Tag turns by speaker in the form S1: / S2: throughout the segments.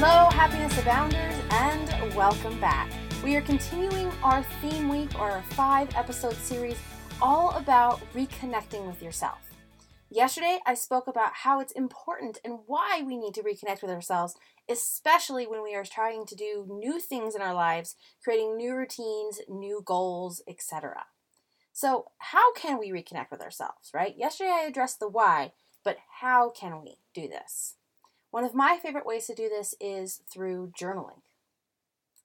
S1: Hello, Happiness Abounders, and welcome back. We are continuing our theme week or our five episode series all about reconnecting with yourself. Yesterday, I spoke about how it's important and why we need to reconnect with ourselves, especially when we are trying to do new things in our lives, creating new routines, new goals, etc. So, how can we reconnect with ourselves, right? Yesterday, I addressed the why, but how can we do this? One of my favorite ways to do this is through journaling.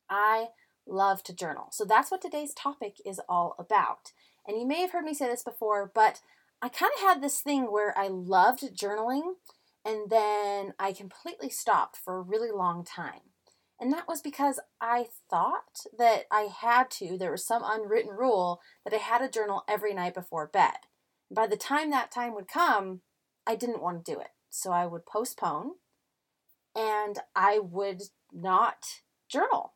S1: I love to journal. So that's what today's topic is all about. And you may have heard me say this before, but I kind of had this thing where I loved journaling and then I completely stopped for a really long time. And that was because I thought that I had to, there was some unwritten rule that I had to journal every night before bed. By the time that time would come, I didn't want to do it. So I would postpone and I would not journal.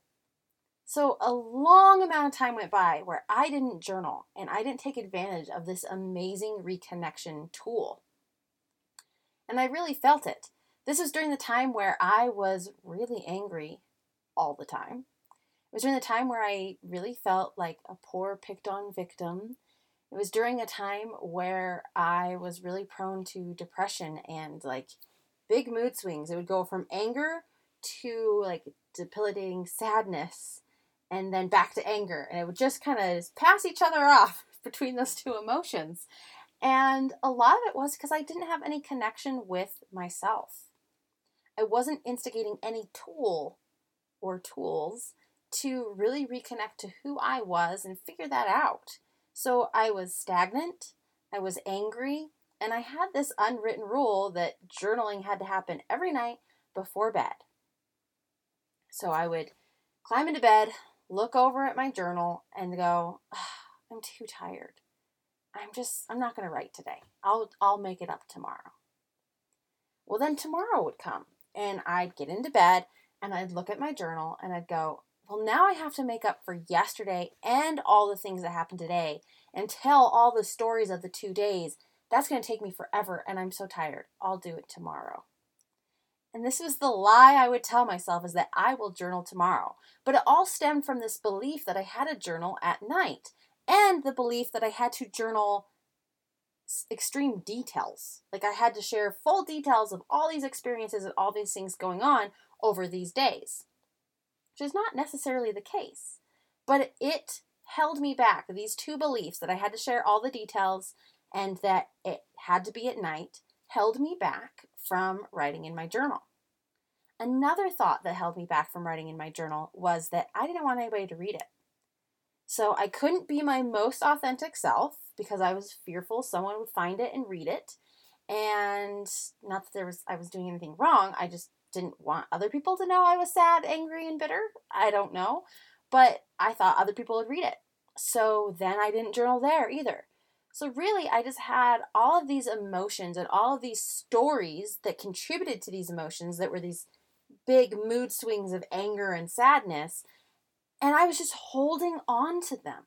S1: So a long amount of time went by where I didn't journal and I didn't take advantage of this amazing reconnection tool. And I really felt it. This was during the time where I was really angry all the time. It was during the time where I really felt like a poor picked on victim. It was during a time where I was really prone to depression and like big mood swings. It would go from anger to like debilitating sadness and then back to anger. And it would just kind of pass each other off between those two emotions. And a lot of it was because I didn't have any connection with myself. I wasn't instigating any tool or tools to really reconnect to who I was and figure that out. So I was stagnant, I was angry, and I had this unwritten rule that journaling had to happen every night before bed. So I would climb into bed, look over at my journal, and go, I'm too tired. I'm just I'm not going to write today. I'll I'll make it up tomorrow. Well, then tomorrow would come and I'd get into bed and I'd look at my journal and I'd go, well, now I have to make up for yesterday and all the things that happened today and tell all the stories of the two days that's going to take me forever and I'm so tired. I'll do it tomorrow. And this was the lie I would tell myself is that I will journal tomorrow. But it all stemmed from this belief that I had a journal at night and the belief that I had to journal extreme details. Like I had to share full details of all these experiences and all these things going on over these days, which is not necessarily the case. But it held me back. These two beliefs that I had to share all the details and that it had to be at night held me back from writing in my journal. Another thought that held me back from writing in my journal was that I didn't want anybody to read it. So I couldn't be my most authentic self because I was fearful someone would find it and read it. And not that there was I was doing anything wrong, I just didn't want other people to know I was sad, angry, and bitter. I don't know. But I thought other people would read it. So then I didn't journal there either. So, really, I just had all of these emotions and all of these stories that contributed to these emotions that were these big mood swings of anger and sadness. And I was just holding on to them.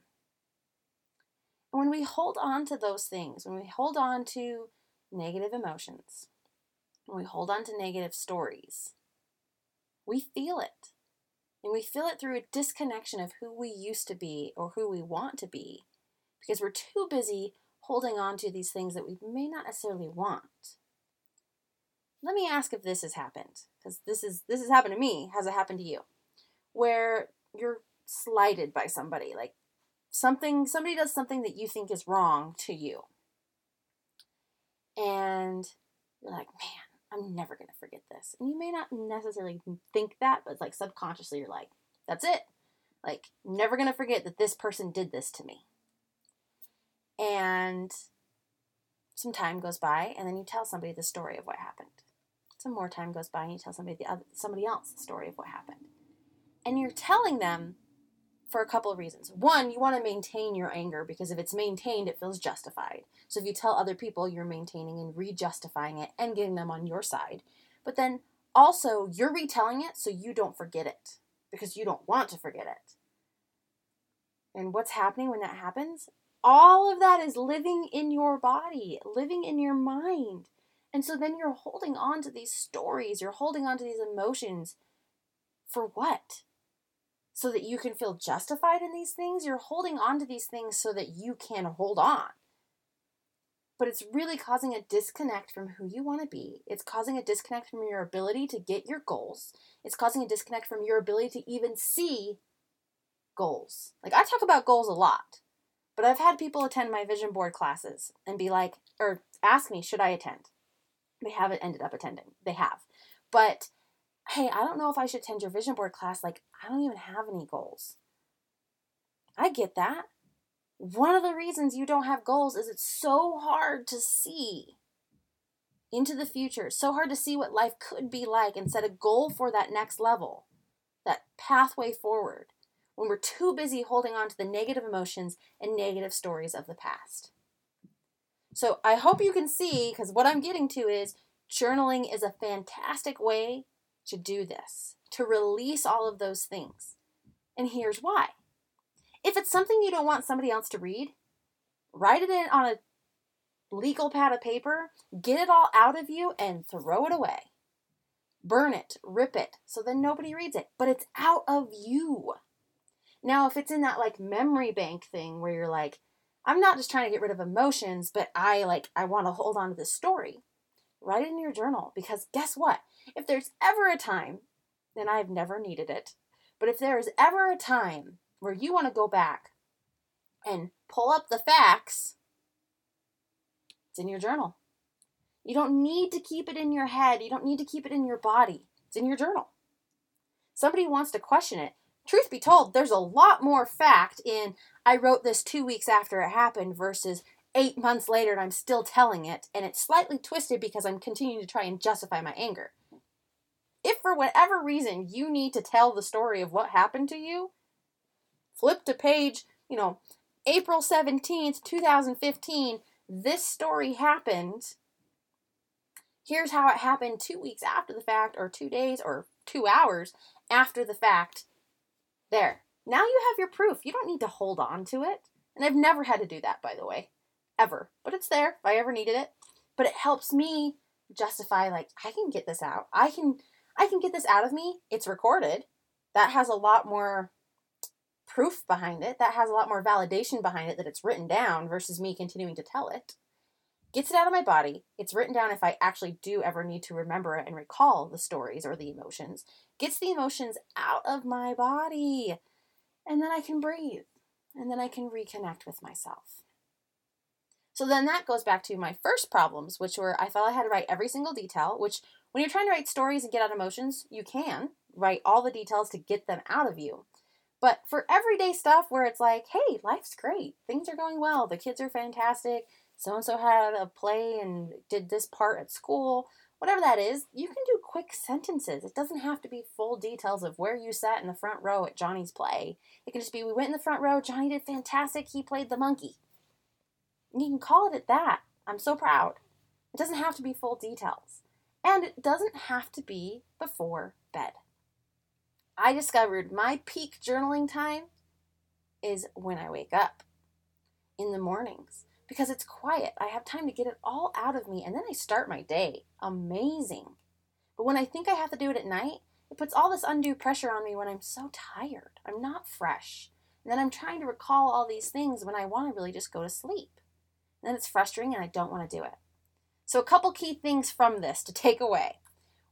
S1: And when we hold on to those things, when we hold on to negative emotions, when we hold on to negative stories, we feel it. And we feel it through a disconnection of who we used to be or who we want to be because we're too busy holding on to these things that we may not necessarily want. Let me ask if this has happened, because this is this has happened to me. Has it happened to you? Where you're slighted by somebody, like something somebody does something that you think is wrong to you. And you're like, man, I'm never gonna forget this. And you may not necessarily think that, but like subconsciously you're like, that's it. Like, never gonna forget that this person did this to me. And Some time goes by, and then you tell somebody the story of what happened. Some more time goes by, and you tell somebody the other, somebody else the story of what happened. And you're telling them for a couple of reasons. One, you want to maintain your anger because if it's maintained, it feels justified. So if you tell other people, you're maintaining and re-justifying it and getting them on your side. But then also, you're retelling it so you don't forget it because you don't want to forget it. And what's happening when that happens? All of that is living in your body, living in your mind. And so then you're holding on to these stories, you're holding on to these emotions for what? So that you can feel justified in these things? You're holding on to these things so that you can hold on. But it's really causing a disconnect from who you want to be. It's causing a disconnect from your ability to get your goals. It's causing a disconnect from your ability to even see goals. Like I talk about goals a lot, but I've had people attend my vision board classes and be like, or ask me, should I attend? They haven't ended up attending. They have. But hey, I don't know if I should attend your vision board class. Like, I don't even have any goals. I get that. One of the reasons you don't have goals is it's so hard to see into the future, so hard to see what life could be like and set a goal for that next level, that pathway forward, when we're too busy holding on to the negative emotions and negative stories of the past. So I hope you can see, because what I'm getting to is journaling is a fantastic way to do this, to release all of those things. And here's why. If it's something you don't want somebody else to read, write it in on a legal pad of paper, get it all out of you, and throw it away. Burn it, rip it, so then nobody reads it, but it's out of you. Now, if it's in that like memory bank thing where you're like, I'm not just trying to get rid of emotions, but I like, I want to hold on to this story write it in your journal because guess what? If there's ever a time, and I've never needed it, but if there is ever a time where you want to go back and pull up the facts, it's in your journal. You don't need to keep it in your head. You don't need to keep it in your body. It's in your journal. Somebody wants to question it. Truth be told, there's a lot more fact in I wrote this two weeks after it happened versus eight months later and I'm still telling it, and it's slightly twisted because I'm continuing to try and justify my anger. If for whatever reason you need to tell the story of what happened to you, flip to page, you know, April 17th, 2015, this story happened. Here's how it happened two weeks after the fact, or two days, or two hours after the fact. There. Now you have your proof. You don't need to hold on to it. And I've never had to do that, by the way ever, but it's there if I ever needed it. But it helps me justify like I can get this out. I can I can get this out of me. It's recorded. That has a lot more proof behind it. That has a lot more validation behind it that it's written down versus me continuing to tell it. Gets it out of my body. It's written down if I actually do ever need to remember it and recall the stories or the emotions. Gets the emotions out of my body. And then I can breathe. And then I can reconnect with myself. So then that goes back to my first problems, which were I felt I had to write every single detail, which when you're trying to write stories and get out emotions, you can write all the details to get them out of you. But for everyday stuff where it's like, hey, life's great, things are going well, the kids are fantastic, so and so had a play and did this part at school, whatever that is, you can do quick sentences. It doesn't have to be full details of where you sat in the front row at Johnny's play. It can just be, we went in the front row, Johnny did fantastic, he played the monkey. You can call it at that. I'm so proud. It doesn't have to be full details. And it doesn't have to be before bed. I discovered my peak journaling time is when I wake up in the mornings because it's quiet. I have time to get it all out of me and then I start my day. Amazing. But when I think I have to do it at night, it puts all this undue pressure on me when I'm so tired. I'm not fresh. And then I'm trying to recall all these things when I want to really just go to sleep then it's frustrating and I don't want to do it. So, a couple key things from this to take away.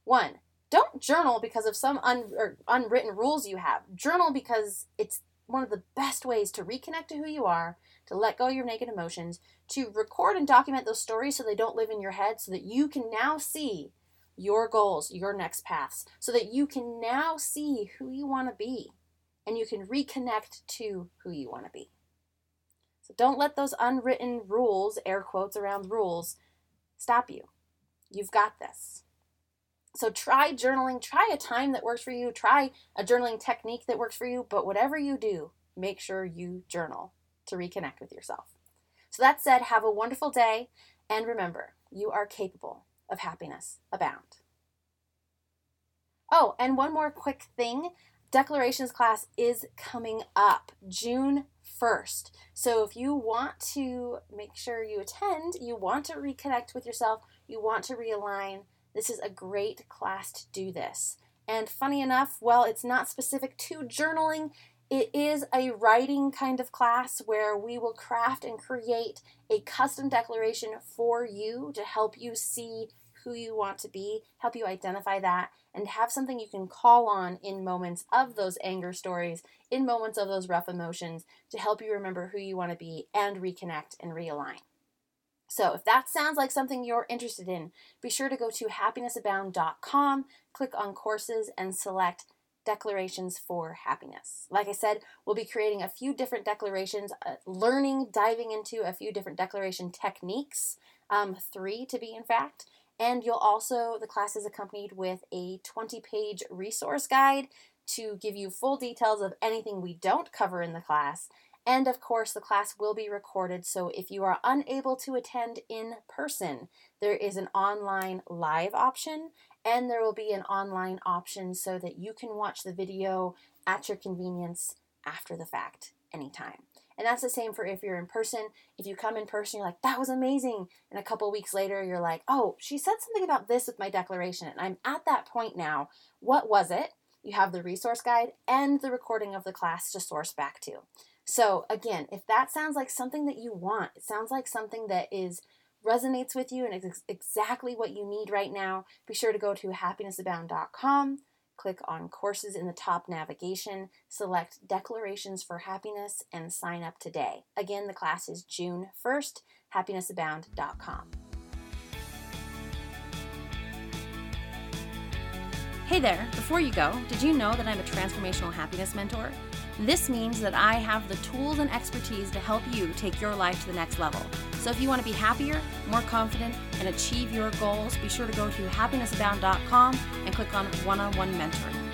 S1: One, don't journal because of some un- unwritten rules you have. Journal because it's one of the best ways to reconnect to who you are, to let go of your naked emotions, to record and document those stories so they don't live in your head, so that you can now see your goals, your next paths, so that you can now see who you want to be and you can reconnect to who you want to be. So don't let those unwritten rules, air quotes around rules, stop you. You've got this. So try journaling, try a time that works for you, try a journaling technique that works for you, but whatever you do, make sure you journal to reconnect with yourself. So that said, have a wonderful day and remember, you are capable of happiness abound. Oh, and one more quick thing declarations class is coming up June 1st. So if you want to make sure you attend, you want to reconnect with yourself, you want to realign, this is a great class to do this. And funny enough, well, it's not specific to journaling. It is a writing kind of class where we will craft and create a custom declaration for you to help you see who you want to be, help you identify that, and have something you can call on in moments of those anger stories, in moments of those rough emotions, to help you remember who you want to be and reconnect and realign. So, if that sounds like something you're interested in, be sure to go to happinessabound.com, click on courses, and select declarations for happiness. Like I said, we'll be creating a few different declarations, uh, learning, diving into a few different declaration techniques, um, three to be in fact. And you'll also, the class is accompanied with a 20 page resource guide to give you full details of anything we don't cover in the class and of course, the class will be recorded, so if you are unable to attend in person, there is an online live option, and there will be an online option so that you can watch the video at your convenience after the fact anytime. And that's the same for if you're in person. If you come in person, you're like, that was amazing. And a couple weeks later, you're like, oh, she said something about this with my declaration. And I'm at that point now. What was it? You have the resource guide and the recording of the class to source back to. So again, if that sounds like something that you want, it sounds like something that is resonates with you and is exactly what you need right now, be sure to go to happinessabound.com, click on courses in the top navigation, select Declarations for Happiness, and sign up today. Again, the class is June 1st, happinessabound.com. Hey there, before you go, did you know that I'm a transformational happiness mentor? This means that I have the tools and expertise to help you take your life to the next level. So if you want to be happier, more confident, and achieve your goals, be sure to go to happinessabound.com and click on one on one mentoring.